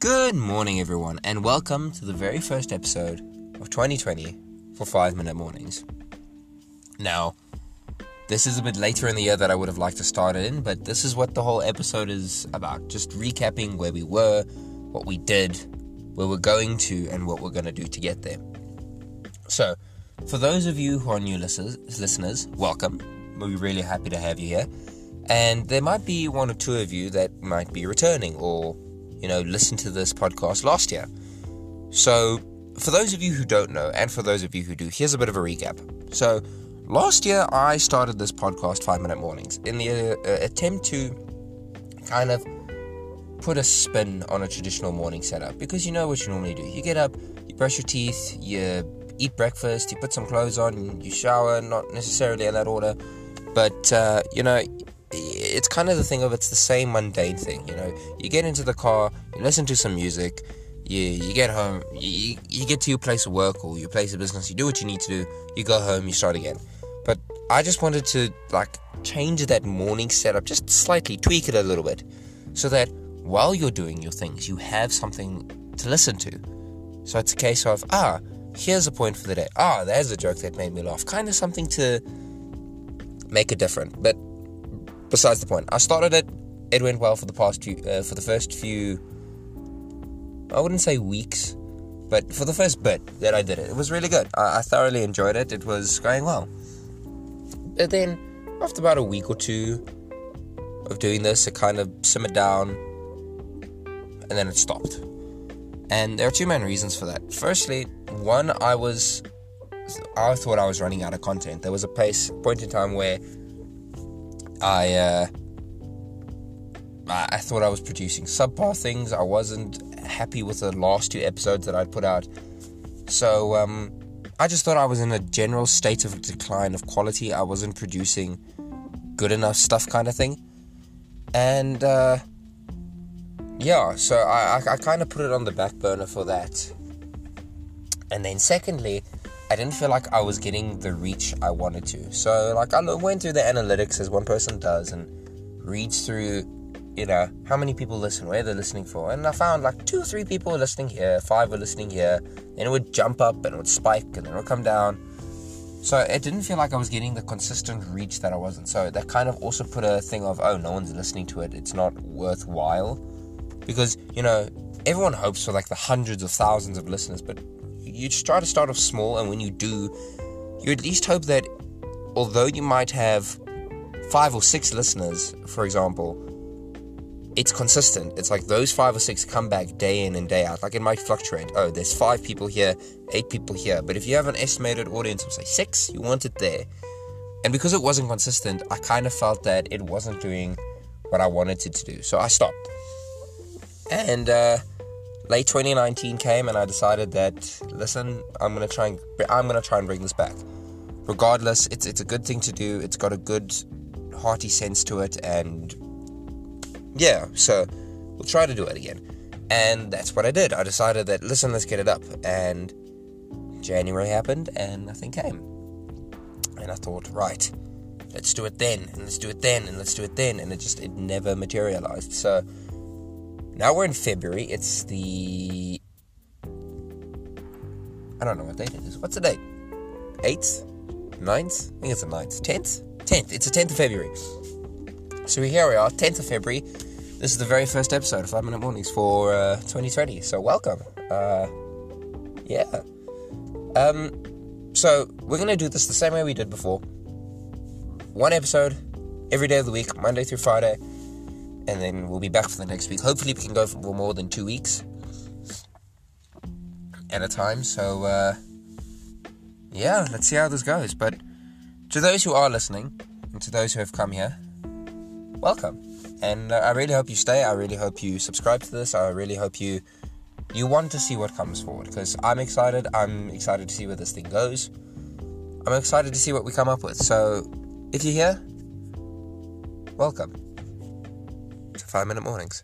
Good morning, everyone, and welcome to the very first episode of 2020 for 5 Minute Mornings. Now, this is a bit later in the year that I would have liked to start it in, but this is what the whole episode is about just recapping where we were, what we did, where we're going to, and what we're going to do to get there. So, for those of you who are new listeners, listeners, welcome. We're really happy to have you here. And there might be one or two of you that might be returning or, you know, listen to this podcast last year. So, for those of you who don't know, and for those of you who do, here's a bit of a recap. So, last year I started this podcast, Five Minute Mornings, in the uh, attempt to kind of put a spin on a traditional morning setup because you know what you normally do. You get up, you brush your teeth, you eat breakfast, you put some clothes on, you shower, not necessarily in that order, but uh, you know, it's kind of the thing of it's the same mundane thing. You know, you get into the car, you listen to some music, you you get home, you you get to your place of work or your place of business, you do what you need to do, you go home, you start again. But I just wanted to like change that morning setup just slightly, tweak it a little bit, so that while you're doing your things, you have something to listen to. So it's a case of ah, here's a point for the day. Ah, there's a joke that made me laugh. Kind of something to make it different. But besides the point, I started it. It went well for the past few, uh, for the first few. I wouldn't say weeks, but for the first bit that I did it, it was really good. I, I thoroughly enjoyed it. It was going well. But then, after about a week or two of doing this, it kind of simmered down, and then it stopped. And there are two main reasons for that. Firstly, one, I was I thought I was running out of content. There was a place, point in time where I, uh, I thought I was producing subpar things. I wasn't happy with the last two episodes that I'd put out. So um, I just thought I was in a general state of decline of quality. I wasn't producing good enough stuff, kind of thing. And uh, yeah, so I, I, I kind of put it on the back burner for that. And then, secondly, I didn't feel like I was getting the reach I wanted to. So, like, I went through the analytics as one person does and reads through, you know, how many people listen, where they're listening for. And I found like two or three people listening here, five are listening here. Then it would jump up and it would spike and then it would come down. So, it didn't feel like I was getting the consistent reach that I wasn't. So, that kind of also put a thing of, oh, no one's listening to it. It's not worthwhile. Because, you know, everyone hopes for like the hundreds of thousands of listeners, but you just try to start off small, and when you do, you at least hope that although you might have five or six listeners, for example, it's consistent. It's like those five or six come back day in and day out. Like it might fluctuate. Oh, there's five people here, eight people here. But if you have an estimated audience of say six, you want it there. And because it wasn't consistent, I kind of felt that it wasn't doing what I wanted it to do. So I stopped. And uh, late 2019 came and I decided that listen, I'm gonna try and I'm gonna try and bring this back. Regardless, it's it's a good thing to do. It's got a good hearty sense to it, and yeah, so we'll try to do it again. And that's what I did. I decided that listen, let's get it up. And January happened, and nothing came. And I thought, right, let's do it then, and let's do it then, and let's do it then, and it just it never materialized. So now we're in February. It's the. I don't know what date it is. What's the date? 8th? 9th? I think it's the 9th. 10th? 10th. It's the 10th of February. So here we are, 10th of February. This is the very first episode of 5 Minute Mornings for uh, 2020. So welcome. Uh, yeah. Um, so we're going to do this the same way we did before. One episode every day of the week, Monday through Friday and then we'll be back for the next week. Hopefully, we can go for more than two weeks at a time. So, uh, yeah, let's see how this goes. But to those who are listening, and to those who have come here, welcome. And uh, I really hope you stay. I really hope you subscribe to this. I really hope you you want to see what comes forward because I'm excited. I'm excited to see where this thing goes. I'm excited to see what we come up with. So, if you're here, welcome. Five Minute Mornings.